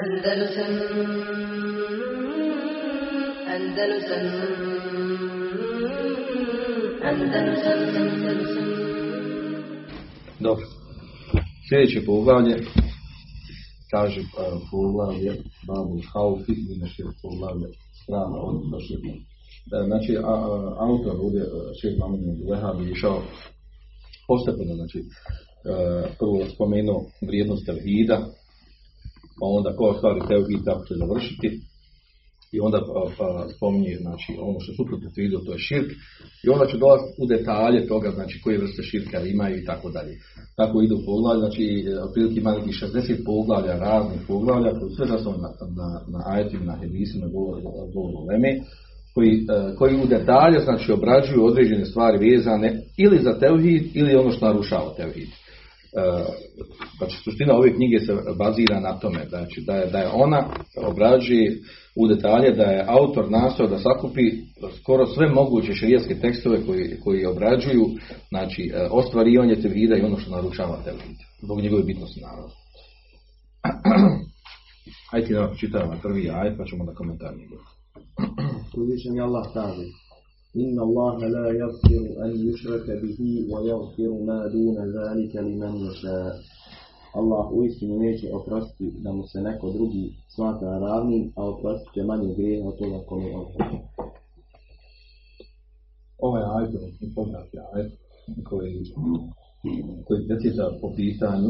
Andalusam Andalusam Dobro. Sljedeće poglavlje, kaže poglavlje Babu Haufi, inače poglavlje strana od do širka. Znači, a, a, autor ovdje, šir Mamin Lehab je išao postepeno, znači, uh, prvo spomenuo vrijednost tevhida, pa onda koja stvari tevhid tako će završiti, i onda pa, pa spominje znači, ono što suprotno tevhidu, to je širk, i onda će dolaziti u detalje toga, znači koje vrste širka imaju i tako dalje. Tako idu poglavlja, znači otprilike ima nekih 60 poglavlja, raznih poglavlja, koji sve zasnovno na, na, na ajetima, na hedisima, govor o leme, koji, e, koji u detalje znači obrađuju određene stvari vezane ili za tevhid ili ono što narušava tevhid. E, znači suština ove knjige se bazira na tome znači da je, da je ona obrađuje u detalje da je autor nastao da sakupi skoro sve moguće širijetske tekstove koji, koji obrađuju znači e, ostvarivanje tevhida i ono što narušava tevhid zbog njegove bitnosti naravno. Ajde da čitamo prvi ajet pa ćemo da komentar njegov. Uzvišen Allah kaže إن الله لا يغفر أن يشرك به ويغفر ما دون ذلك لمن يشاء Allah uistinu neće oprostiti da mu se neko drugi smatra ravnim, a oprostit će manje grijeha od toga kome je oprosti. Ovaj ajd je poznati ajd koji, koji precisa po pitanju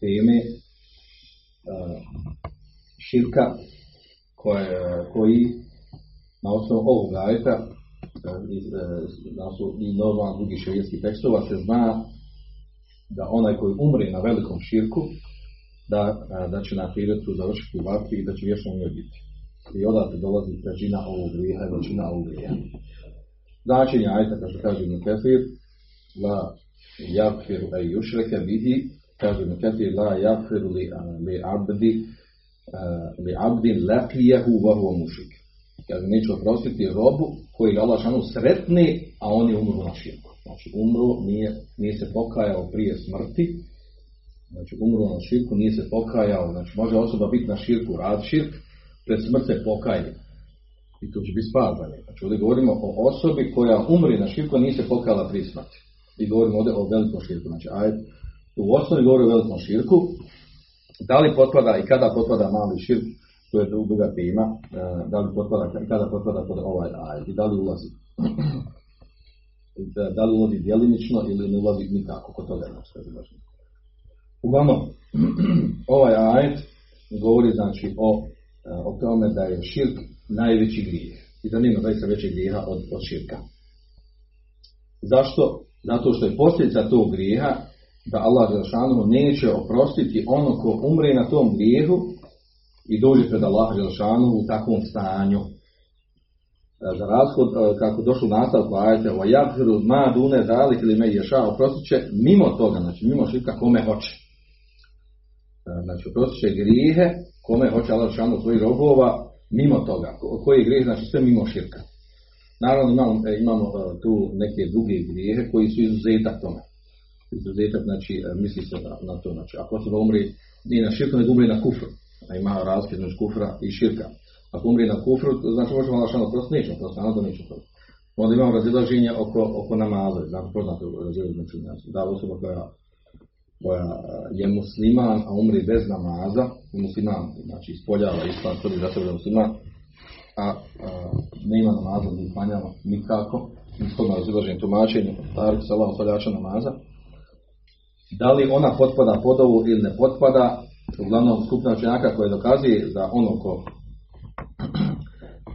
teme uh, širka koje, koji na osnovu ovog ajta i normalno drugih šarijetskih tekstova se zna da onaj koji umre na velikom širku da, da će na ahiretu završiti u vatri i da će vječno njoj biti. I odatle dolazi težina ovog grijeha i većina ovog grijeha. Značenje ajta, kao kaže Ibn Kefir, la jakfiru ej yušreke bihi, kaže Ibn Kefir, la jakfiru li, li abdi, li abdin laqiyahu wa huwa mušrik. Kaže, neće oprostiti robu koji Allah šanu sretni, a on je umro na širku. Znači, umro, nije, nije se pokajao prije smrti, znači umro na širku, nije se pokajao, znači može osoba biti na širku, rad širk, pred smrt se pokaje. I to će biti spazanje. Znači, ovdje govorimo o osobi koja umri na širku, nije se pokajala prije smrti. I govorimo ovdje o velikom širku. Znači, ajde, u osnovi govori o velikom širku, da li potpada i kada potpada mali širk, to je druga tema, da li potpada, kada potpada pod ovaj ajet i da li ulazi. Da li ulazi djelimično ili ne ulazi nikako, kod toga ne skazi važno. Uglavnom, ovaj ajet govori znači o, o tome da je širk najveći grijeh i da nema zaista većeg grijeha od, od širka. Zašto? Zato što je posljedica tog grijeha da Allah Želšanu neće oprostiti ono ko umre na tom grijehu i dođe pred Allaha Želšanu u takvom stanju. Za razhod, kako došlo nastavku ajte, wa yagfiru ma dune zalik ili me ješa, oprostit će mimo toga, znači mimo širka kome hoće. Znači oprostit će grijehe kome hoće Allah Želšanu svojih robova mimo toga. Koji grijeh, znači sve mimo širka. Naravno imamo, imamo tu neke druge grijehe koji su izuzetak tome. Izuzetak, znači misli se na, na to, znači ako se umri nije na širku, nego umri na kufru a ima razlike između kufra i širka. Ako umri na kufru, znači možemo Allah šano prosto nećemo, prosto nada nećemo prosto. Onda imamo razilaženje oko, oko namaza, znači poznato razilaženje da osoba koja, koja je musliman, a umri bez namaza, musliman, znači ispoljava islam, tvrdi za sebe da musliman, a, a ne ima namaza, ne klanjava nikako, niskodno razilaženje tumačenje, tarik se Allah namaza, da li ona potpada pod ovu ili ne potpada, uglavnom skupina učenjaka koja dokazuje da ono ko,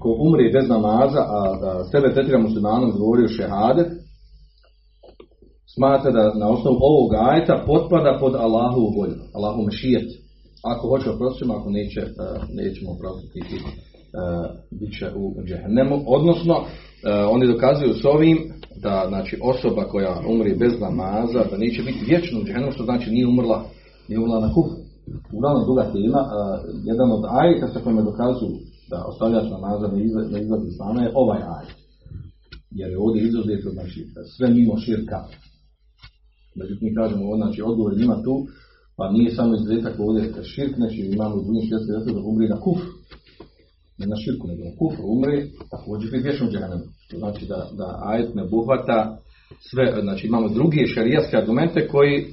ko umri bez namaza, a da sebe tretira muslimanom govorio šehadet, smatra da na osnovu ovog ajta potpada pod Allahu volju, Allahu mešijet. Ako hoće oprostiti, ako neće, nećemo oprostiti i bit će u džehennemu. Odnosno, oni dokazuju s ovim da znači, osoba koja umri bez namaza, da neće biti vječno u džehennemu, što znači nije umrla, nije umrla na kufru. Uglavnom druga tema, uh, jedan od ajeta sa kojima dokazuju da ostavljač namaza ne izlazi, ne izlazi je ovaj ajet. Jer je ovdje izuzeto, znači, sve mimo širka. Međutim, mi kažemo, znači, odgovor ima tu, Pa nije samo izuzetak ovdje širk, znači imamo u drugim širk da umri na kufr. Ne na širku, nego na kufr umri, također biti vješnom džahannemu. To znači da, da ajet ne obuhvata sve, znači imamo druge šarijaske argumente koji,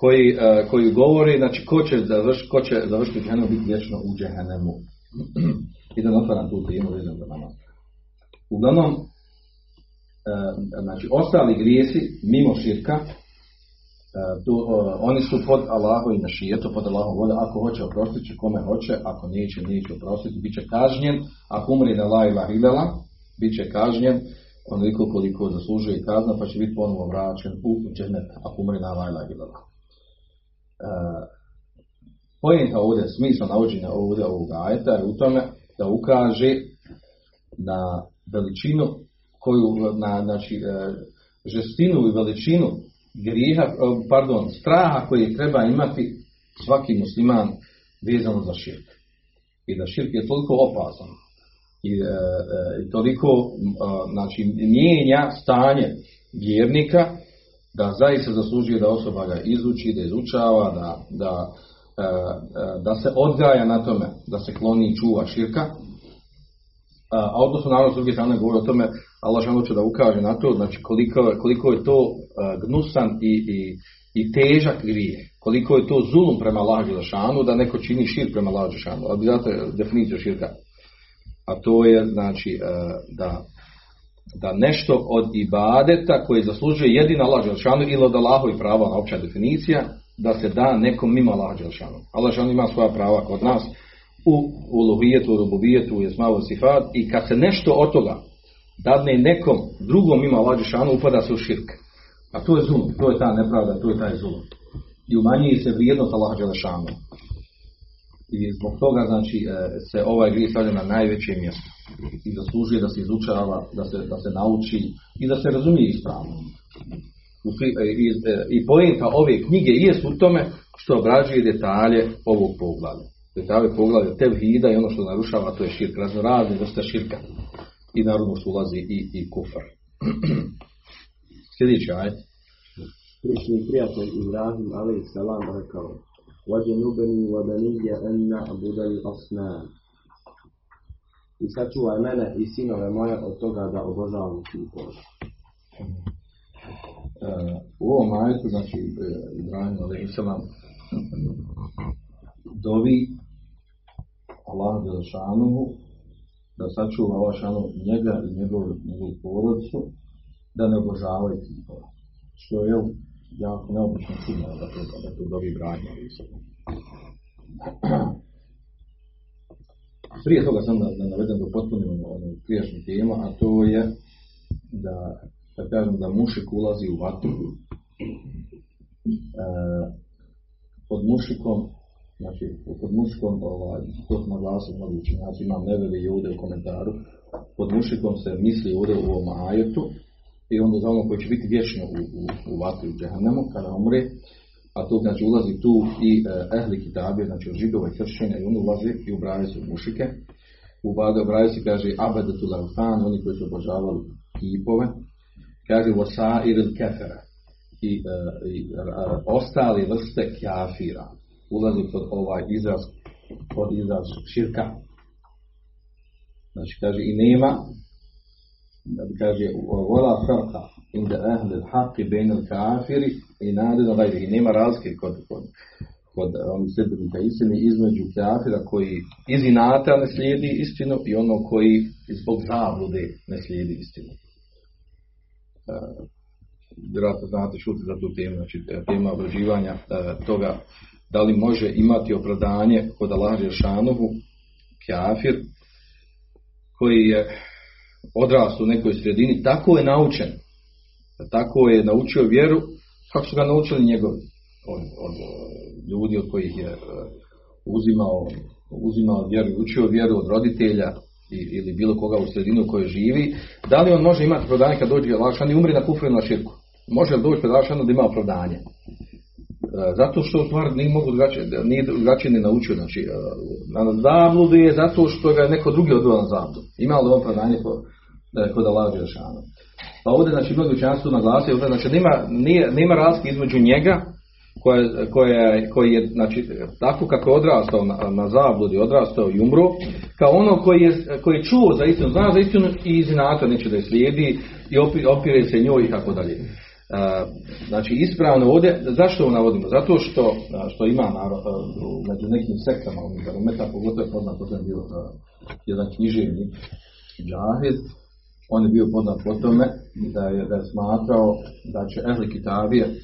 koji, uh, koji govori, znači ko će, završ, ko će završiti džahannemu biti vječno u džahannemu. I da ne otvaram tu temu vezano za nama. Uglavnom, uh, znači ostali grijesi mimo širka, tu, oni su pod Allahom i našijetom, pod Allahom volja, ako hoće oprostiti će kome hoće, ako neće, neće oprostiti, bit će kažnjen, ako umri na la ilaha ilala, bit će kažnjen onoliko koliko zaslužuje kazna, pa će biti ponovo vraćen u džennet, ako umri na la ilaha ilala. E, pojenta ovdje, smisla navođenja ovdje ovog ajeta je u tome da ukaže na veličinu koju, na, znači, e, žestinu i veličinu grijeha, pardon, straha koji treba imati svaki musliman vezano za širk. I da širk je toliko opasan i, e, e, toliko e, znači, mijenja stanje vjernika da zaista zaslužuje da osoba ga izuči, da izučava, da, da, e, e da se odgaja na tome, da se kloni i čuva širka. A odnosno naravno s druge strane govori o tome Allah žele će da ukaže na to, znači koliko, koliko je to gnusan i, i, i težak grije, koliko je to zulum prema Allah Đelešanu, da neko čini šir prema Allah Đelešanu, ali zato je definicija širka. A to je znači da, da nešto od ibadeta koji zaslužuje jedina Allah Đelešanu ili od Allahovi prava, opća definicija, da se da nekom mimo Allah Đelešanu. Allah Đelešanu ima svoja prava kod nas, u uluhijetu, u rububijetu, u jesmavu sifat i kad se nešto od toga dadne nekom drugom ima Allah Đelešanu, upada se u širk. A to je zulum, to je ta nepravda, to je taj zulum. I umanjuje se vrijednost Allah Đelešanu. I zbog toga znači e, se ovaj grijeh stavlja na najveće mjesto. I zaslužuje da se izučava, da se, da se nauči i da se razumije ispravno. E, I, e, i pojenta ove knjige jest u tome što obrađuje detalje ovog poglavlja. Detalje poglavlja tevhida i ono što narušava to je širk, razno razne vrste širka i naravno što ulazi i, i kufar. Sljedeći ajet. Prišli prijatelj Ibrahim alaih salam rekao وَجَنُبَنِي وَبَنِيَ أَنْ نَعْبُدَ الْأَصْنَامِ I sačuvaj mene i sinove moje od toga da obožavam kipove. Uh, u ovom ajetu, znači, Ibrahim alaih salam dovi Allah Đelešanuhu da sačuva Alašanu njega i njegovu, njegovu porodicu, da ne obožavaju kipova. Što je jako neobično čudno da to, da to dobi branje. Prije toga sam da, da navedem da potpunimo onu prijašnju temu, a to je da, da kažem da mušik ulazi u vatru. E, pod mušikom Znači, pod mušikom, ovaj, to su naglasili mnogi učinjaci, imam neveli i ovdje u komentaru, pod mušikom se misli ovdje u ovom ajetu i onda za ono koji će biti vječno u, u, u vatru u džahannemu kada umre, a to znači ulazi tu i e, ehli kitabije, znači od židova i kršćenja i oni ulazi i ubrajaju se u mušike. U Bada ubrajaju se, kaže, abedetu laufan, oni koji su obožavali kipove, kaže, vasa il kefera i, e, i a, ostali vrste kafira ulazi pod ovaj izraz, pod izraz širka. Znači, kaže, i nema, kaže, vola farka inda ahli haqi bejn al kafiri i nade na gajri. Nema razlike kod, kod, kod onih sljedbenika istine između kafira koji iz inata ne slijedi istinu i ono koji zbog zablude ne slijedi istinu. Uh, vjerojatno znate šuti za tu temu, znači tema obrađivanja uh, toga da li može imati opravdanje kod Allah Žešanovu, kafir, koji je odrastao u nekoj sredini, tako je naučen, tako je naučio vjeru, kako su ga naučili njegovi, od, od ljudi od kojih je uzimao, uzimao vjeru, učio vjeru od roditelja ili bilo koga u sredinu u kojoj živi, da li on može imati opravdanje kad dođe Allah i umri na kufru na širku? Može li doći Allah da ima opravdanje? zato što stvar nije mogu drugačije, nije drugačije ne naučio, znači e, na zabludu je zato što ga neko drugi odveo na zabludu. Ima li on predanje kod, kod Allah Đelešanu. Pa ovdje, znači, mnogi učenjaci su naglasili, ovdje, znači, nema, nije, nema razlike između njega, koje, koje, koji je, znači, tako kako je odrastao na, na zabludi, odrastao i umro, kao ono koji je, koji je čuo za istinu, zna za istinu i iz inata neće da je slijedi i opi- opire se njoj i tako dalje. E, Znači ispravno ovdje, zašto ovo navodimo? Zato što, a, što ima a, u- među nekim sektama unutar umeta, pogotovo je poznat, to je bio jedan književnik, Džahiz, on je bio poznat po tome da je, da je smatrao da će ehli kitabije,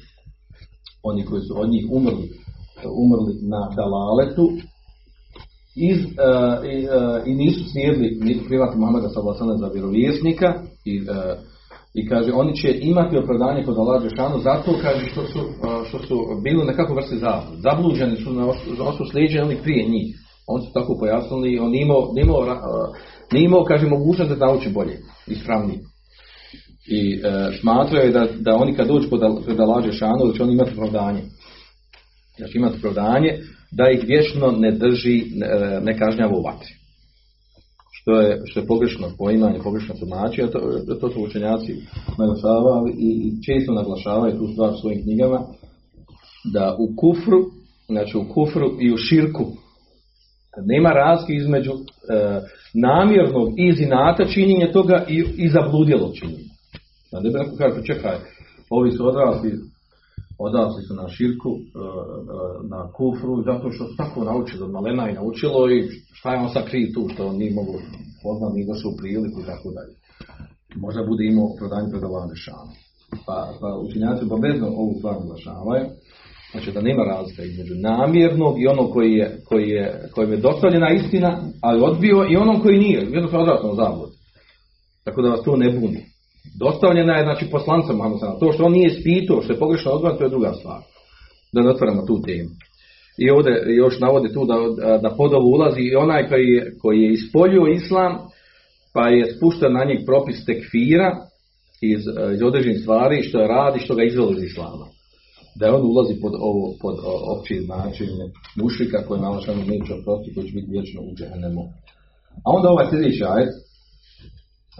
oni koji su od njih umrli, umrli na dalaletu, iz, e, i, e, i nisu slijedili niti privati Muhammeda sallallahu za vjerovjesnika i, e, i kaže oni će imati opravdanje kod Allah Žešanu zato kaže što su, što su bili nekako vrste zablude. Zabluđeni su na osnovu slijeđeni onih prije njih. Oni su tako pojasnili, on imao, imao, nije imao kaže, mogućnost da nauči bolje, ispravnije. I e, smatraju da, da oni kad dođu Allah Žešanu da će oni imati opravdanje. Da će imati opravdanje da ih vječno ne drži, ne, ne kažnjava u vatri. Što je, što je pogrešno poimanje, pogrešno tumačenje, to, to su učenjaci naglašavali i često naglašavaju tu stvar u svojim knjigama, da u kufru, znači u kufru i u širku, nema razlike između e, namjernog iz inata činjenja toga i, i zabludjelog činjenja. Da ne bi neko kaže, čekaj, ovi su odrasli, odrasli su na širku, e, e, na kufru, zato što su tako naučili, malena i naučilo i šta je on sad kriv tu, što on nije mogu poznat, nije došao u priliku i tako dalje. Možda bude imao opravdanje pred. Pa, pa učinjaci obavezno ovu stvar naglašavaju, znači da nema razlika između namjernog i onog koji je, koji je, kojem je dostavljena istina, ali odbio i onom koji nije, jednostavno odrasno zavod. Tako da vas to ne buni. Dostavljena je znači poslancem Muhammed. To što on nije ispitao, što je pogrešno odgovoran, to je druga stvar. Da ne otvaramo tu temu. I ovdje još navodi tu da, da pod ovo ulazi i onaj koji je, koji je ispoljio islam, pa je spušten na njeg propis tekfira iz, iz određenih stvari što je radi, što ga izvelo iz islama. Da on ulazi pod ovo, pod opće značenje mušrika koji malo što neće oprosti, koji će biti vječno u džehennemu. A onda ovaj sljedeći ajet,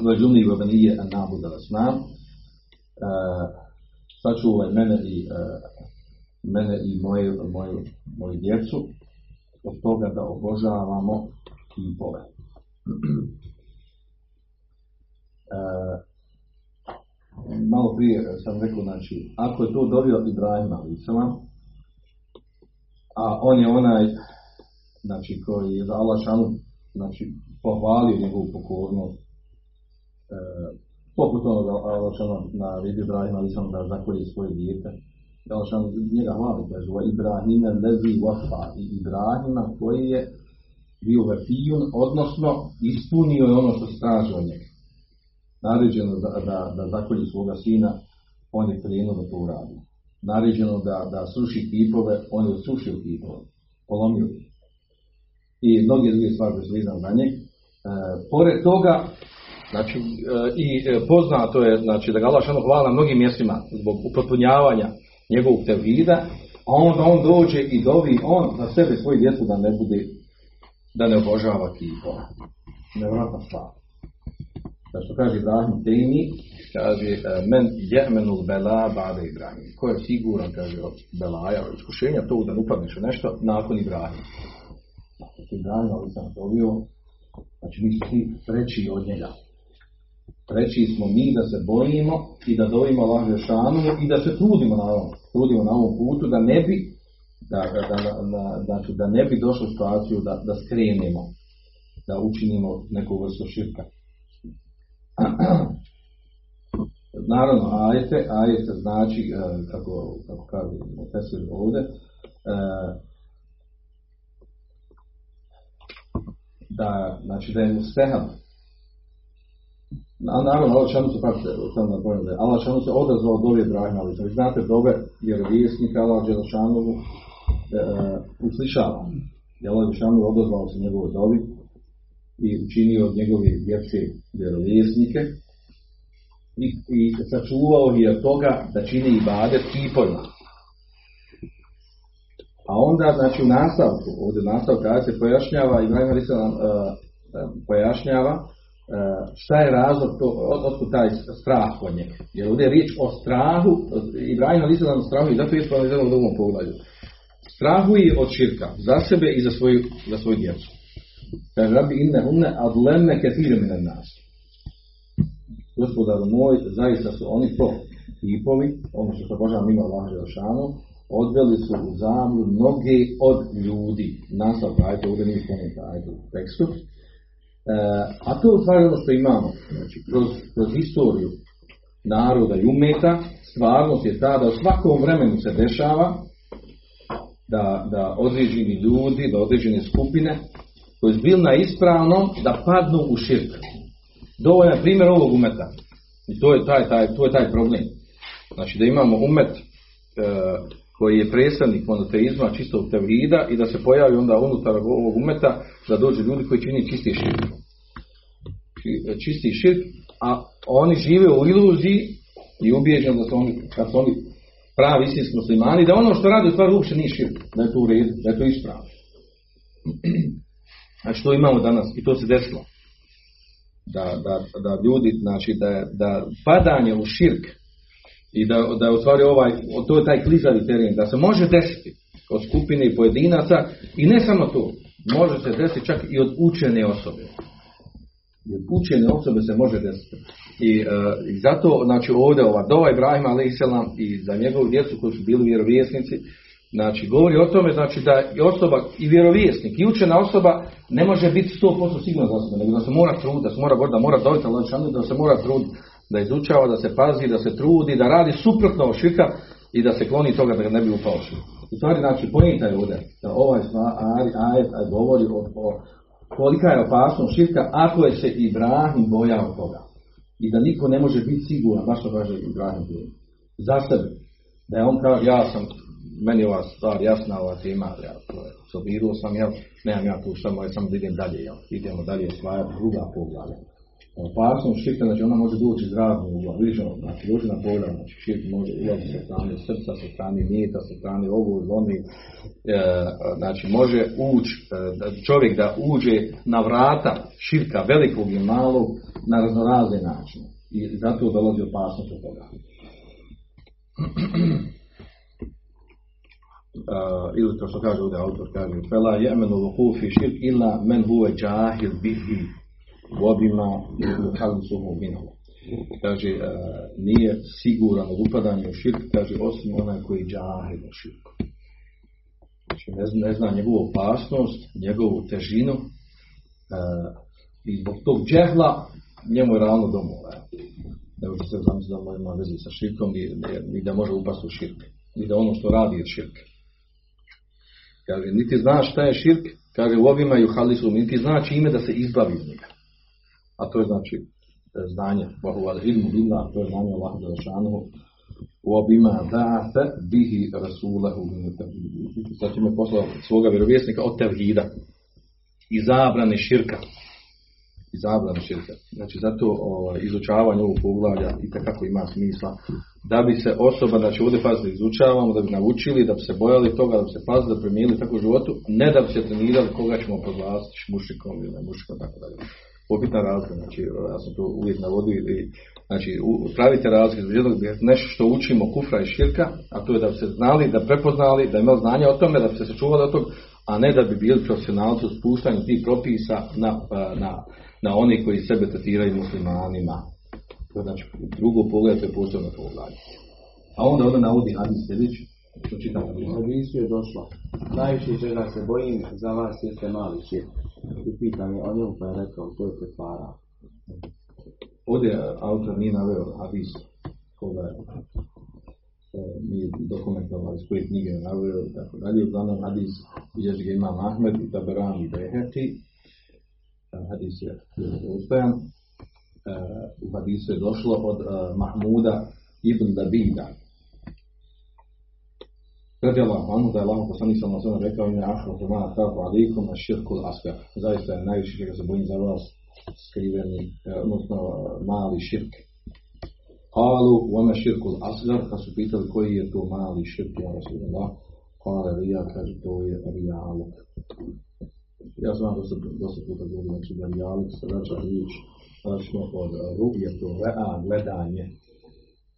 Vađuni vabanije an nabuda asnam, sačuvaj mene i e, mene i moje, moju, moju djecu od toga da obožavamo kipove. E, malo prije sam rekao, znači, ako je to dobio Ibrahim Alisama, a on je onaj, znači, koji je za Allah šanu, znači, pohvalio njegovu pokornost, e, poput onoga Allah šanu na vidi Ibrahim Alisama da zakolje svoje dijete, Allah šanu njega hvali, kaže, wa Ibrahime lezi wafa, i Ibrahima koji je bio vefijun, odnosno ispunio je ono što se traži od njega naređeno da, da, da zakolji svoga sina, on je krenuo da to uradi. Naređeno da, da sruši kipove, on je srušio kipove, polomio. I mnoge druge stvari koje su vezane za njeg. E, pored toga, znači, e, i e, poznato je, znači, da ga Allah hvala na mnogim mjestima zbog upotpunjavanja njegovog tevhida, a onda on dođe i dovi on na sebe svoju djecu da ne bude, da ne obožava kipove. Nevratna stvar da što kaže Ibrahim Tejmi, kaže e, men je'menul bela bade Ibrahim. Ko je siguran, kaže, od belaja, od iskušenja, to da ne upadneš u nešto, nakon Ibrahim. Nakon Ibrahim, ali sam dobio, znači mi svi preći od njega. Preći smo mi da se bojimo i da dovimo Allah Žešanu i da se trudimo na ovom, trudimo na ovom putu, da ne bi, da, da, da, da, znači, da ne bi došlo u situaciju da, da skrenemo, da učinimo neku vrstu širka. Naravno, ajete, ajete znači, e, kako, kako kaže profesor ovdje, e, da, znači da je mustehab. A naravno, Allah šanu se, pazite, sam da Allah šanu se odazvao dobi Ibrahima, ali vi znate dobe vjerovjesnika, Allah Đelšanovu e, uslišava. I Allah Đelšanovu odazvao se njegove dobi, i učinio od njegove djece vjerovjesnike i, i sačuvao je od toga da čine i bade kipovima. A onda, znači u nastavku, ovdje u nastavku kada se pojašnjava, Ibrahim Ali se nam uh, pojašnjava uh, šta je razlog, to, otkud taj strah kod njega. Jer ovdje je riječ o strahu, Ibrahim ali o strahu i zato je spomenuo u drugom pogledu. Strahuje od širka za sebe i za svoju, za svoju djecu. Kaže, rabi inne unne adlenne ketire mine nas. Gospodar moj, zaista su oni to tipovi, ono što se Boža mimo Allah Želšanu, odveli su u zamlu mnoge od ljudi. Nastav ajte, ovdje nije spomenuti ajte u tekstu. E, a to je stvari ono što imamo. Znači, kroz, kroz historiju naroda i umeta, stvarnost je ta da u svakom vremenu se dešava da, da određeni ljudi, da određene skupine koji su bili na ispravnom da padnu u širk. Dovoljan primjer ovog umeta. I to je taj, taj, to je taj problem. Znači da imamo umet e, koji je predstavnik monoteizma, čistog tevhida i da se pojavi onda unutar ovog umeta da dođu ljudi koji čini čisti širk. Čisti širk, a oni žive u iluziji i ubijeđeni da su oni, kad su oni pravi istinski muslimani, da ono što radi u stvari uopće nije širk, da je to u redu, da je to ispravno. Znači to imamo danas i to se desilo. Da, da, da ljudi, znači da, da padanje u širk i da, da u stvari ovaj, to je taj klizavi teren, da se može desiti od skupine i pojedinaca i ne samo to, može se desiti čak i od učene osobe. I od učene osobe se može desiti. I, uh, i zato, znači ovdje ova dova Ibrahima a.s. i za njegovu djecu koji su bili vjerovjesnici, znači govori o tome znači da i osoba i vjerovjesnik i učena osoba ne može biti 100% sigurna za sebe, nego da se mora truditi, da se mora da mora dobiti da se mora truditi, da izučava, da se pazi, da se trudi, da radi suprotno od širka i da se kloni toga da ga ne bi upao U stvari, znači, pojenta je ovdje da ovaj ajet govori o, o kolika je opasnost širka ako je se Ibrahim bojao toga. I da niko ne može biti siguran, baš što kaže Ibrahim za sebe. Da je on kao, ja sam, meni ova stvar jasna, ova tema, ja, sobirao sam, ja, nemam ja tu samo, ja sam idem dalje, ja, idemo dalje osvajati druga poglavlja. Opasnost širka, znači ona može doći iz raznog ugla, vidiš ono, znači dođe na polja, znači širk može ulaziti sa strane srca, sa strane nijeta, sa strane ovo, zvoni, e, znači može ući, e, čovjek da uđe na vrata širka velikog i malog na raznorazne načine. I zato dolazi opasnost od toga. Uh, ili to što kaže ovdje autor kaže fela jemenu lukufi širk illa men huve džahil bihi vodima suhu minhu. Kaže, nije siguran od upadanja u širk, kaže, osim onaj koji džahil u širku. Znači, ne zna, ne njegovu opasnost, njegovu težinu, e, i zbog tog džehla njemu je realno domova. Ne može se zamisliti da ima veze sa širkom, ni, da može upasti u širk, ni da ono što radi je širk. Kaže, niti zna šta je širk, kaže, u ovima i u halisu, niti zna čime da se izbavi iz njega. A to je znači znanje, ilmu billah, to je znanje Allah Đelešanohu, u obima da'ate bihi rasulahu sad ćemo poslao svoga vjerovjesnika od tevhida. I zabrane širka. I zabrane širka. Znači zato ovaj, izučavanje ovog poglavlja i kako ima smisla da bi se osoba, znači ovdje fazno izučavamo, da bi naučili, da bi se bojali toga, da bi se fazno da premijeli tako u životu, ne da bi se trenirali koga ćemo proglasiti mušikom ili mušikom, tako dalje pobitna razlika, znači ja sam to uvijek navodio i znači pravite razlike nešto što učimo kufra i širka, a to je da bi se znali, da prepoznali, da imali znanje o tome, da bi se sačuvali od tog, a ne da bi bili profesionalci u spuštanju tih propisa na, na, na oni koji sebe tretiraju muslimanima. To je znači drugo pogled, to je posebno poglavlje. A onda onda navodi hadis sljedeći, što čitam. Hadisu je došlo. Najviše čega se bojim za vas jeste mali širk i pitan je o njemu pa je rekao to je pretvara. Ovdje autor nije naveo hadis koga je nije dokumentovao iz koje knjige je naveo i tako dalje. Uglavnom hadis bilježi ga imam Ahmed i Taberan i Beheti. Hadis je ustojan. U hadisu je došlo od Mahmuda ibn Dabida Radi Allah, anu da je Allah poslanik sam na rekao ime ašro humana kafu alikum na širkul asgar. Zaista je najviše čega se bojim za vas skriveni, e, odnosno mali širk. Kalu, vama širkul asgar, kad su pitali koji je to mali širk, ja Rasulullah, kala rija, kaže to je rijalog. ja sam vam dosta, dosta puta govorio, znači da rijaluk se vraća riječ, znači od rubje to rea, gledanje.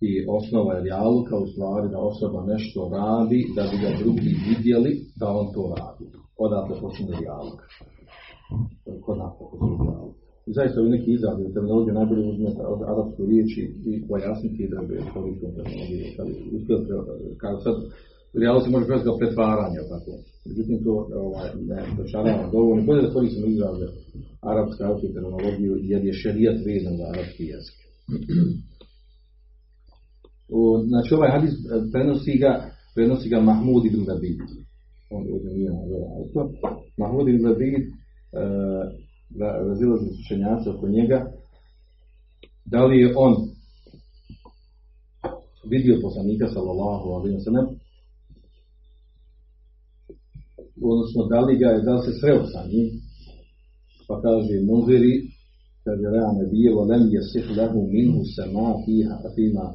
I osnova je rijaluka u stvari da osoba nešto radi, da bi ga drugi vidjeli da on to radi. Odatle počne rijaluk. Kod nas. I zaista ovi neki izrazi u terminologiju najbolje uzmete od arapske riječi i pojasniti da bi koristom terminologiju. Kad uspio, kao sad, realno se može kao pretvaranje, tako. Međutim, to ovaj, ne dočarava dovoljno. Bolje da koristimo izraze arapske, arapske terminologiju, jer je šerijat vezan za arapski jezik. Znači, ovaj hadis e, prenosi ga, prenosi ga Mahmud ibn Zabid. On ovdje nije auto. Mahmud ibn Zabid, e, razilazni sučenjaci oko njega, da li je on vidio poslanika sallallahu alaihi wa sallam odnosno da li ga je, da li se sreo sa njim, pa kaže Muziri, kaže reane bilo, lem je sih lehu minhu sema fiha fima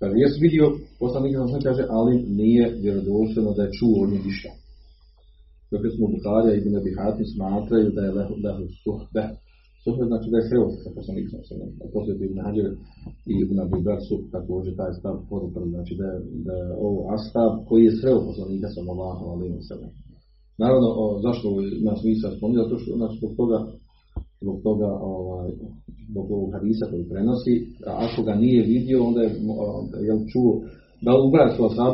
Kaže, jes vidio, poslanik sam kaže, ali nije vjerodostojno da je čuo njih ništa. Dok smo Bukharija i Ibn Hatim smatraju da je lehu, lehu suhbe. Suhbe znači da je sreo sa poslanikom njim. Poslije Ibn Hađer i Ibn Abi su također taj stav poduprli. Znači da je, da ovo astav koji je sreo poslanika sa Allahu alaihi wa sallam. Naravno, o, zašto nas nisa spominjali? Zato što znači, zbog toga zbog toga ovaj, zbog ovog hadisa koji prenosi, a ako ga nije vidio, onda je, čuo da li ubraja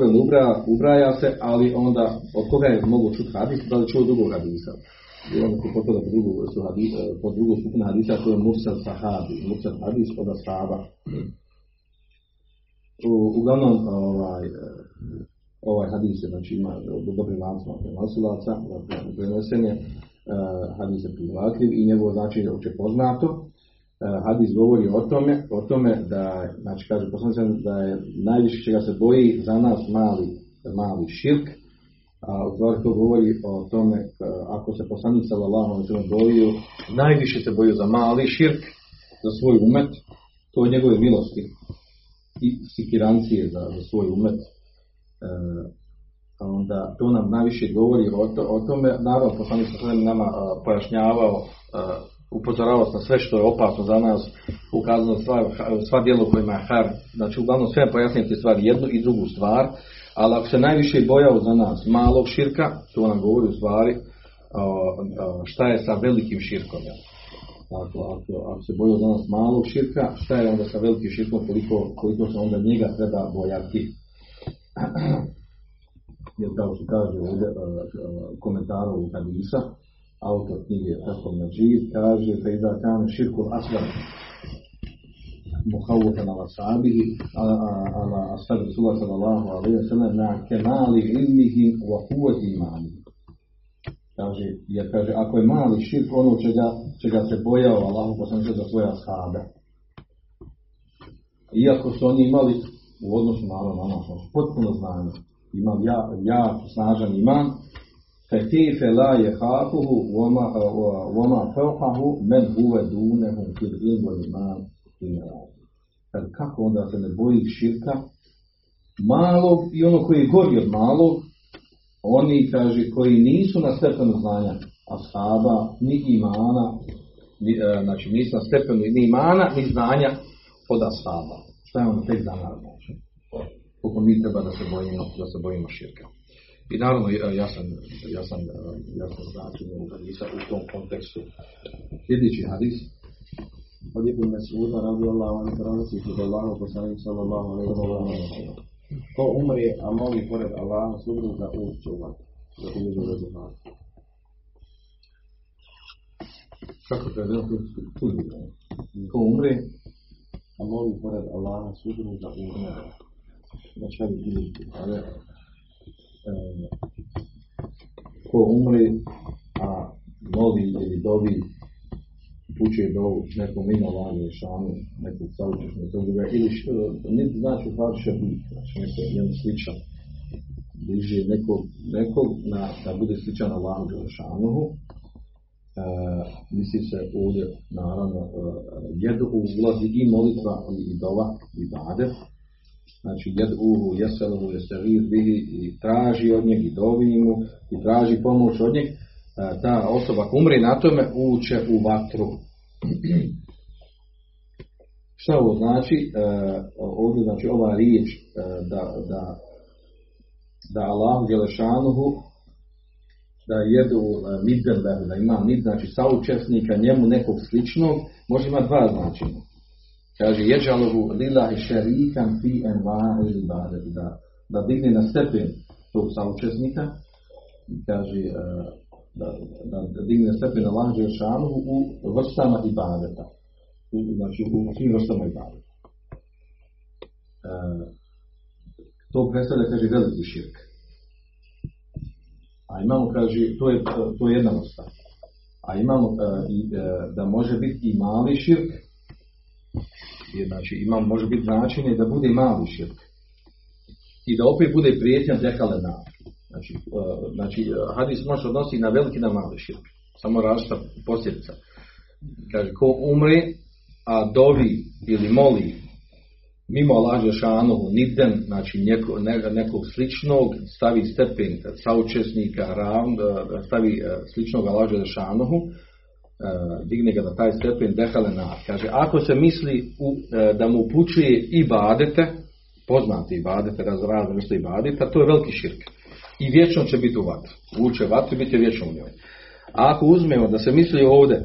ili ubraja, ubraja se, ali onda od koga je mogu čuti hadis, da li čuo drugog hadisa. Onda ko potpada po drugu vrstu hadisa, po drugu skupinu hadisa, to je mursal sahabi, mursal hadis od ashaba. U, uglavnom, ovaj, ovaj hadis je, znači ima dobrim lancima prenosilaca, prenesen je, hadis je prihvatljiv i njegovo značenje je opće poznato. Hadis govori o tome, o tome da, znači kaže poslanik da je najviše čega se boji za nas mali, mali širk, a u stvari to govori o tome ako se poslanik sallallahu alejhi bojio, najviše se bojio za mali širk, za svoj umet, to je njegove milosti. I sikirancije za, za svoj umet. E, onda to nam najviše govori o, to, o tome, naravno poslanik sa nama a, pojašnjavao, a, upozoravao na sve što je opasno za nas, ukazano sva, sva djela kojima je har, znači uglavnom sve pojasniti stvari, jednu i drugu stvar, ali ako se najviše bojao za nas malog širka, to nam govori u stvari šta je sa velikim širkom. Dakle, ako, ako se bojao za nas malog širka, šta je onda sa velikim širkom, koliko, koliko se onda njega treba bojati. jer kao što kaže ovdje komentaru u Hadisa, autor knjige Fathul Majid, kaže da iza kane širku asgar muhawwatan ala sahabihi ala ashab Rasulullah sallallahu alaihi wa sallam na kemali ilmihim wa kuvati imanihim. Kaže, jer kaže, ako je mali širk ono čega, čega se bojao Allahu poslanče za svoje ashabe. Iako su oni imali u odnosu na nas, potpuno znanje, imam ja, ja snažan iman, kejfe la je hafuhu voma feuhahu men huve dunehu fil ilmu iman Kad kako onda se ne boji širka malog i ono koji je gori od malog, oni, kaže, koji nisu na stepenu znanja ashaba, ni imana, ni, e, znači nisu na stepenu ni imana, ni znanja od ashaba. Šta je ono tek za nas znači? koliko mi treba da se bojimo, da se bojimo širka. I naravno, ja sam, ja sam, ja sam hadisa u tom kontekstu. Sljedeći hadis. Od Ibn Mas'uda radi Allah on prenosi kod Allahu poslanik sallallahu alaihi wa sallam. Ko umre, a moli pored Allaha, supruga ušće u vatru. Da ti je uredu Kako to je bilo Ko umre, a moli pored Allaha, supruga u vatru. Znači hajde vidjeti, ali ko umri, a moli ili dovi, uče do nekom mimo vanje šanu, nekog saučešnog druga, ili što, niti znači farša biti, znači neko je njemu sličan, bliže nekog, nekog na, da bude sličan Allahu Đelešanuhu, e, misli se ovdje, naravno, e, jedu ulazi i molitva i, i dova, i bade, znači jed'uhu, jeseluhu, jesegir bihi i traži od njeg i dovi mu i traži pomoć od njeg ta osoba umre na tome uće u vatru. Šta ovo znači? E, ovdje znači ova riječ e, da, da, da Allah Đelešanuhu da jedu midden da ima mid, znači saučesnika njemu nekog sličnog, može imati dva značenja. Kaže, jeđalovu lillahi šerikan fi enva ili da, da digne na stepen tog saučesnika i kaže da, da, digne na stepen Allah Đelešanuhu u vrstama ibadeta znači u svim vrstama ibadeta. E, to predstavlja, kaže, veliki širk. A imamo, kaže, to je, to je jedna vrsta. A imamo e, e, da može biti i mali širk, je, znači imamo, može biti značenje da bude i mali širk. I da opet bude prijetnja dekale na. Znači, e, znači hadis može odnosi na veliki na mali širk. Samo različita posljedica. Kaže, ko umre, a dovi ili moli mimo Allah Žešanovu niden, znači neko, nekog sličnog, stavi stepen saučesnika, ravn, stavi e, sličnog Allah Žešanovu, e, digne ga na taj stepen dehale na. Kaže, ako se misli u, e, da mu upućuje i badete, poznati i badete, razrazne nešto i badete, to je veliki širk. I vječno će biti u vatru. Uče vatru i biti vječno u njoj. A ako uzmemo da se misli ovdje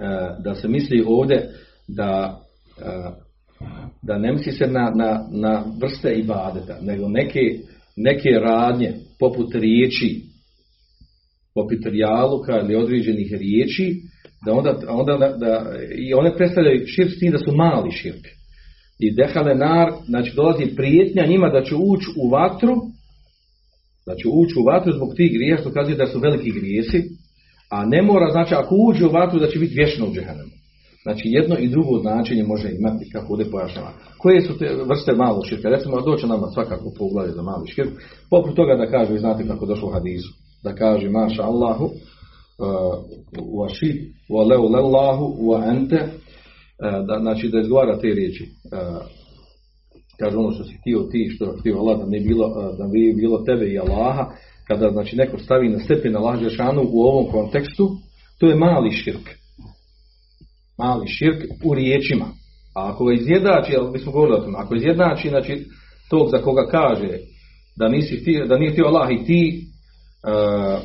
E, da se misli ovdje da e, da ne misli se na, na, na vrste ibadeta, nego neke, neke radnje poput riječi, poput rijaluka ili određenih riječi, da onda, onda da, i one predstavljaju širk s tim da su mali širk. I dehale nar, znači dolazi prijetnja njima da će ući u vatru, će ući u vatru zbog tih grija, što kazuje da su veliki grijesi, a ne mora, znači ako uđe u vatru da će biti vječno u džehennemu. Znači jedno i drugo značenje može imati, kako ovdje pojašnjava. Koje su te vrste malog širka? Recimo, doće nama svakako poglavlje za mali širk. Poput toga da kaže, znate kako došlo u hadisu, da kaže, maša Allahu, uh, wa shi, wa leu lellahu, wa ente, uh, da, znači da izgovara te riječi. Kaže ono što si htio ti, što htio Allah, da ne bilo, da bi bilo tebe i Allaha, kada znači neko stavi na stepen Allah Žešanu u ovom kontekstu, to je mali širk. Mali širk u riječima. A ako ga izjednači, ali bismo govorili o tom, ako izjednači, znači tog za koga kaže da, nisi ti, da nije ti Allah i ti, uh,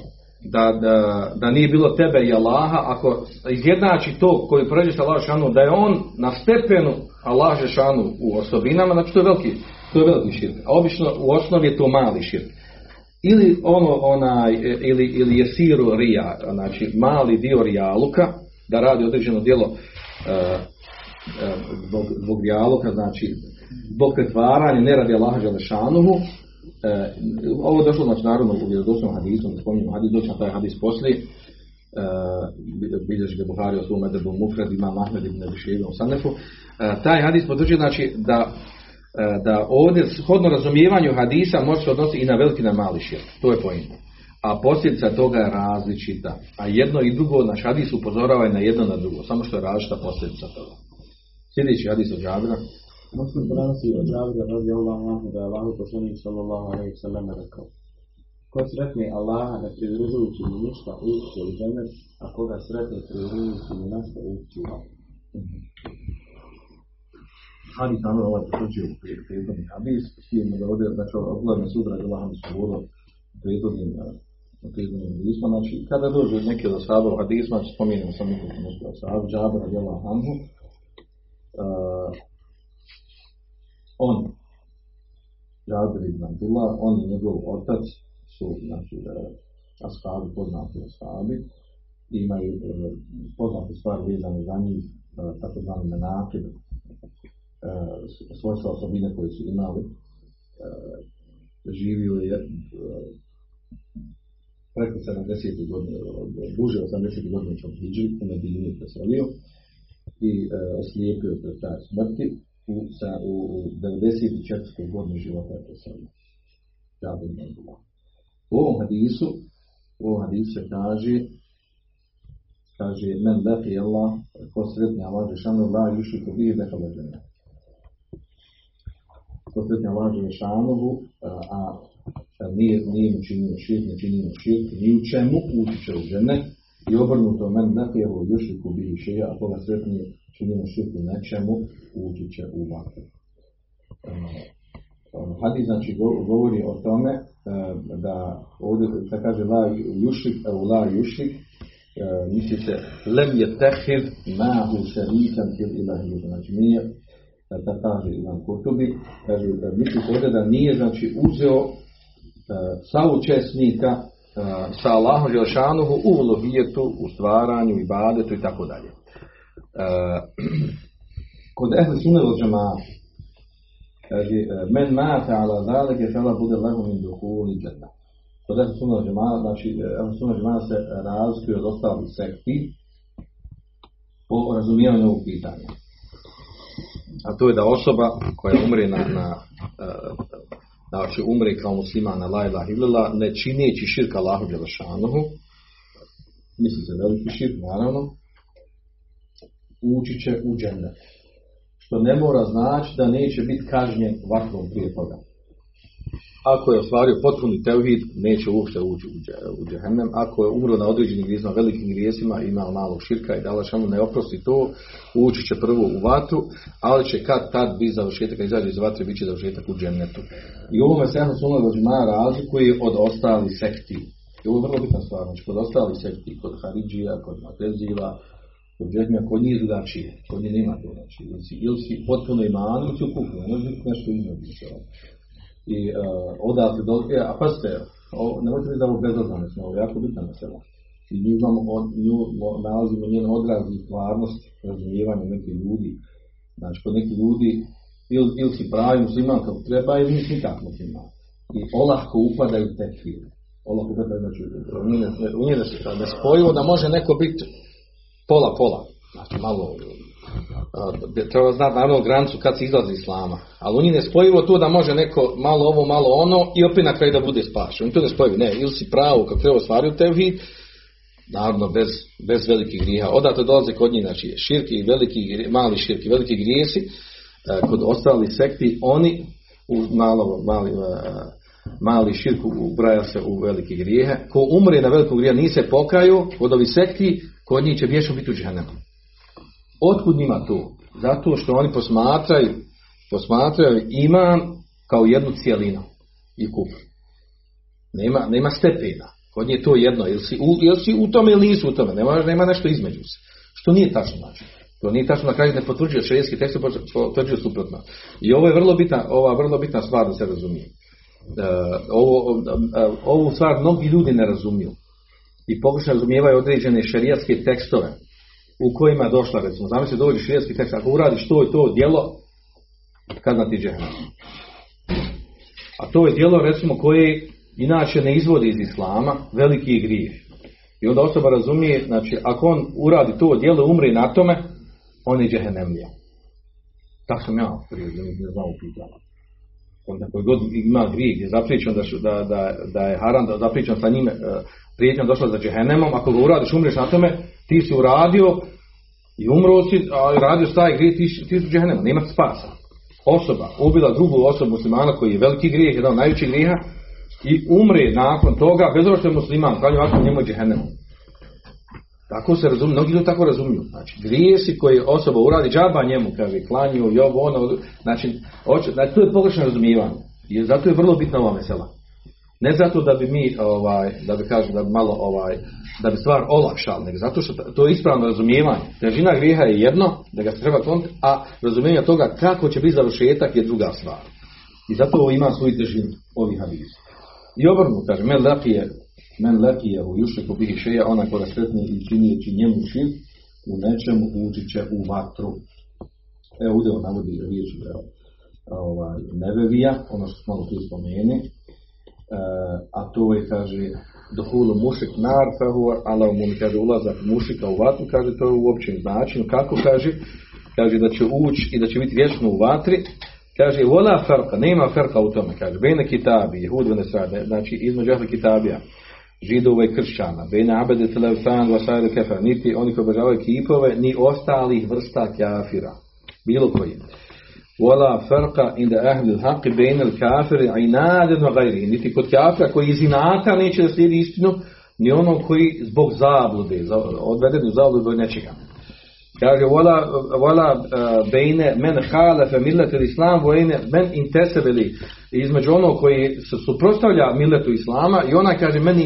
da, da, da, nije bilo tebe i Allaha, ako izjednači to koji prođe sa Allah Žešanu, da je on na stepenu Allah Žešanu u osobinama, znači to je veliki, to je veliki širk. A obično u osnovi je to mali širk ili ono onaj ili ili je siru rija znači mali dio rijaluka da radi određeno djelo uh, zbog, zbog rijaluka znači zbog pretvaranja ne radi Allaha Želešanuhu uh, ovo došlo znači naravno u vjerodostojnom hadisu ne spominjemo hadis doći taj hadis poslije uh, bilješ ga Buhari o svom edebu Mufred ima Mahmed ibn Abiševom Sanefu uh, taj hadis potvrđuje znači da E, da ovdje shodno razumijevanju hadisa može se odnositi i na veliki na mali širk. To je pojent. A posljedica toga je različita. A jedno i drugo, naš hadis upozorava i na jedno na drugo. Samo što je različita posljedica toga. Sljedeći hadis od Džabira. Muslim prenosi od Džabira radi Allah anhu da je Allah poslanik sallallahu alaihi sallam rekao. Ko sretne Allaha ne pridružujući mu ništa ući u džennet, a koga sretne pridružujući mu nešto ući u hadis tamo ovaj potvrđuje prethodni hadis, s tim da ovdje, znači, ogledne sudra je Allah su govorili u prethodnim prethodnim hadisma, znači, kada dođe neki od sahaba u hadisma, znači, spominjamo sam nekog nešto od sahaba, Džabir radi Allah anhu, on, Džabir ibn Abdullah, on i njegov otac su, znači, uh, ashabi, poznati ashabi, imaju uh, poznate stvari vezane za njih, uh, tako zvani menakid, E, svojstva osobine koje su imali, e, živio je e, preko 70. godine, duže 80. godine čak Hidži, u Medini preselio i oslijepio pred taj smrti sa, u, u 94. godini života je preselio. U ovom hadisu, u ovom hadisu se kaže kaže men lefi Allah, ko sretni Allah, žešanu la yušiku bih neka ležena posvetnja Allah Želešanovu, a nije, nije mu činio širk, ne činio širk, ni u čemu ući će u žene i obrnuto men napijevo još i kubi šeja, a koga sretnije činio mu širk u nečemu, ući će u vatru. Hadis znači go- govori o tome e, da ovdje se kaže la jušrik, evo la jušrik, e, misli se lem je tehir mahu šarikan fil ilahi, znači nije da kaže Ivan Kurtubi, kaže, e, misli se ovdje da nije znači uzeo e, saučesnika e, sa Allahom Želešanuhu u uluhijetu, u stvaranju, ibadetu i tako dalje. Kod ehli sunne od džemata, kaže, e, men mate ala zalike fela bude lehu min duhuli džena. Kod ehli sunne od džemata, znači, e, ehli sunne od džemata se razlikuje od ostalih sekti po razumijevanju ovog pitanja. A to je da osoba koja umre na, na e, znači umre kao musliman na la ilaha illallah, ne čineći širk Allahu Đelešanuhu, misli se veliki širk, naravno, ući će u džennet. Što ne mora znači da neće biti kažnjen vatrom prije toga. Ako je ostvario potpuni tevhid, neće uopšte ući u, dže- u džehennem. Ako je umro na određenim grijesima, velikim grijesima, imao malog širka i da Allah mu ne oprosti to, ući će prvo u vatru, ali će kad tad biti završetak, kad izađe iz vatre, bit će završetak u džennetu. I ovome se suno dođima razlikuje od ostalih sekti. I ovo je vrlo bitna stvar, znači kod ostalih sekti, kod Haridžija, kod Matezila, kod Džehmija, kod njih drugačije, kod njih nema to, znači, ili si, potpuno iman, ili si u kufru, ne nešto između. I uh, odatle do, e, a pazite, o, ne možete biti da ovo bezazna mislim, ovo jako bitna mesela. I nju, imamo, nju mo- nalazimo njen odraz i stvarnost razumijevanja nekih ljudi. Znači, kod nekih ljudi, ili, ili si pravi musliman kako treba, ili nisi nikak musliman. I olahko upadaju u tekfir. Olahko upadaju, znači, u njih ne, u njih ne, ne spojivo da može neko biti pola pola, znači malo treba znati naravno granicu kad se izlazi iz islama, ali njih ne spojivo to da može neko malo ovo, malo ono i opet na kraju da bude spašen. To ne spojivo, ne, ili si pravo kako treba ostvario tevhid, naravno bez, bez velikih grijeha. Odatle dolaze kod njih, znači širki, veliki, mali širki, veliki grijesi, e, kod ostalih sekti, oni u malo, mali, e, mali širk ubraja se u velike grijehe. Ko umre na velikom grijehu, nije se pokaju, kod ovih sekti, kod njih će vječno biti u džehennemu. Otkud njima to? Zato što oni posmatraju, posmatraju iman kao jednu cijelinu i kufr. Nema, nema stepena. Kod nje je to jedno. Ili si, u, ili si u tome ili nisi u tome. Nema, nema nešto između se. Što nije tačno znači. To nije tačno na kraju ne potvrđuje šerijski tekst, potvrđuje suprotno. I ovo je vrlo bitna, ova vrlo bitna stvar da se razumije. E, ovo, e, ovu stvar mnogi ljudi ne razumiju. I pokušaju razumijevaju određene šerijatske tekstove u kojima je došla, recimo, zamisli dođe šerijatski tekst, ako uradiš to i to djelo, kad na ti džehennem. A to je djelo, recimo, koje inače ne izvodi iz islama, veliki grijeh. I onda osoba razumije, znači, ako on uradi to djelo, umre na tome, on je džehennemlija. Tako sam ja prije, ne znam upitala. Onda koji god ima grijeh, je zapriječen da, da, da, da je haram, da zapriječen sa njime, e, prijetnjom došla za džehennemom, ako ga uradiš, umreš na tome, ti si uradio i umro si, a radio taj grijeh, ti, ti si u džehennemu, nema spasa. Osoba ubila drugu osobu muslimana koji je veliki grijeh, jedan od najvećih grijeha, i umre nakon toga, bez obzira što je musliman, klanju vatru njemu je džehennemu. Tako se razumije, mnogi ljudi tako razumiju. Znači, grijesi koje osoba uradi džaba njemu, kaže, klanju, i ono, znači, hoće, znači, to je pogrešno razumijevanje. I zato je vrlo bitna ova mesela. Ne zato da bi mi, ovaj, da bi kažem, da bi malo, ovaj, da bi stvar olakšali, nego zato što to je ispravno razumijevanje. Težina grijeha je jedno, da ga se treba kloniti, a razumijevanje toga kako će biti završetak je druga stvar. I zato ovo ima svoju težinu, ovih hadisa. I obrnu, kaže, men lakije, men lakije u jušeku bihi šeja, ona koja sretni i činijeći njemu šir, u nečemu ući će u vatru. Evo ovdje on navodi riječ evo, ovaj, nevevija, ono što smo malo prije spomeni, a to je, kaže, dohulu mušik nar fehu, ala mu kaže, ulazak mušika u vatru, kaže, to je u općem značenju. Kako kaže? Kaže da će ući i da će biti vječno u vatri, Kaže, vola farka, nema farka u tome, kaže, bene kitabi, jehud vene srade, znači između ahli kitabija, židova i kršćana, bene abede telefan, vasajde kefer, niti oni koji obožavaju kipove, ni ostalih vrsta kafira, bilo koji. Wala farqa inda ahli al-haqi bejn al-kafiri inaden wa gajri. Niti kod kafira koji iz inata neće da slijedi istinu, ni ono koji zbog zablude, za- odveden u zabludu od nečega. Kaže, wala, wala uh, bejne men halafe millete islam, vojne men intesebe li. Između ono koji se suprostavlja milletu islama i ona kaže men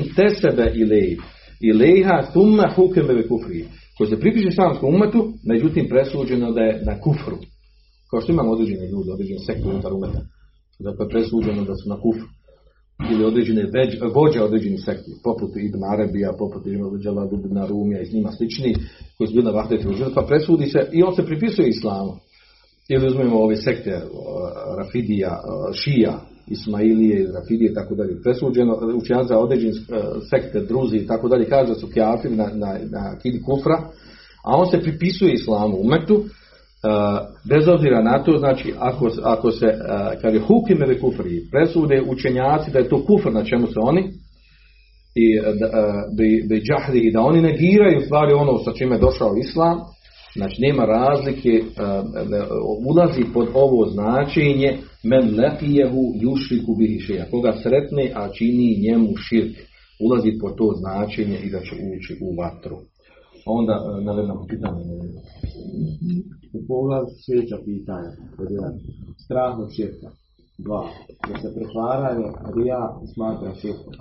ilej. Ilejha thumma hukeme ve kufri. Koji se pripiše islamskom umetu, međutim presuđeno da je na kufru. Kao što imamo određene ljude, određene sekte unutar umeta. Dakle, presuđeno da su na kufru. Ili određene veđ, vođe određenih sekti, poput Ibn Arabija, poput Ibn ibn Rumija i s njima slični, koji su bili na vahdetu pa presudi se i on se pripisuje islamu. Ili uzmemo ove sekte, Rafidija, Šija, Ismailije, Rafidije i tako dalje. Presuđeno, učenjaci za određene e, sekte, Druzi i tako dalje, kaže da su kjafiri na, na, na kidi kufra, a on se pripisuje islamu umetu, bez obzira na to, znači ako, ako se, uh, kaže hukime ve kufri, presude učenjaci da je to kufr na čemu se oni i e, da, e, i da oni negiraju stvari ono sa čime je došao islam, znači nema razlike, e, da ulazi pod ovo značenje men lefijehu jušriku bihi šeja, koga sretne, a čini njemu širk, ulazi pod to značenje i da će ući u vatru. Onda e, navedemo pitanje. U pogledu sljedeća pitanja. Strah od širka. Dva. Da se pretvaranje rija smatra širkom.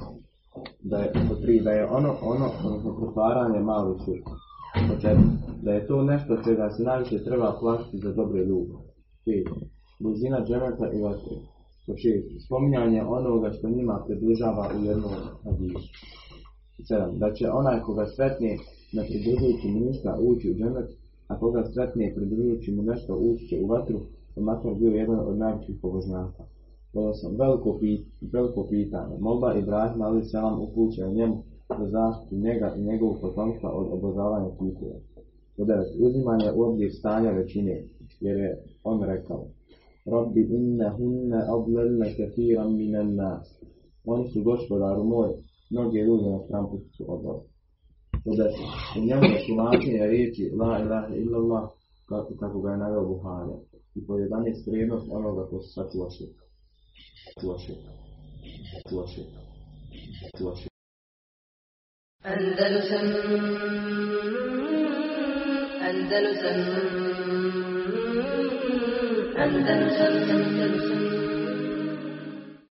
Da je, tri, da je ono, ono, odnosno pretvaranje mali širk. Po četiri. Da je to nešto čega se najviše treba plašiti za dobre ljude. Pet. Blizina džemeta i vatre. Po šest. Spominjanje onoga što njima približava u jednom hadisu. Sedam. Da će onaj koga sretne ne pridružujući mu ništa ući u džemet, a koga sretne pridružujući mu nešto ući u vatru, pa makar bio jedan od najvećih pobožnjaka. Osam. Veliko, pit, veliko pitanje. Molba Ibrahima ali selam upućena njemu za zaštitu njega i njegovog potomstva od obožavanja kipova. Po devet. Uzimanje u obzir stanja većine, jer je on rekao Rabbi inne hunne adlelne kathiran minen nas. Oni su gospodaru moj, mnoge ljude na stramputu su odvali. Po deset. U njemu je tumačenje riječi La ilaha illallah kako, kako ga je naveo Buhari. I po 11 vrijednost onoga ko se sačuva širka. Sačuva širka. Sačuva širka. Sačuva širka. Andalusam Andalusam Andalusam Andalusam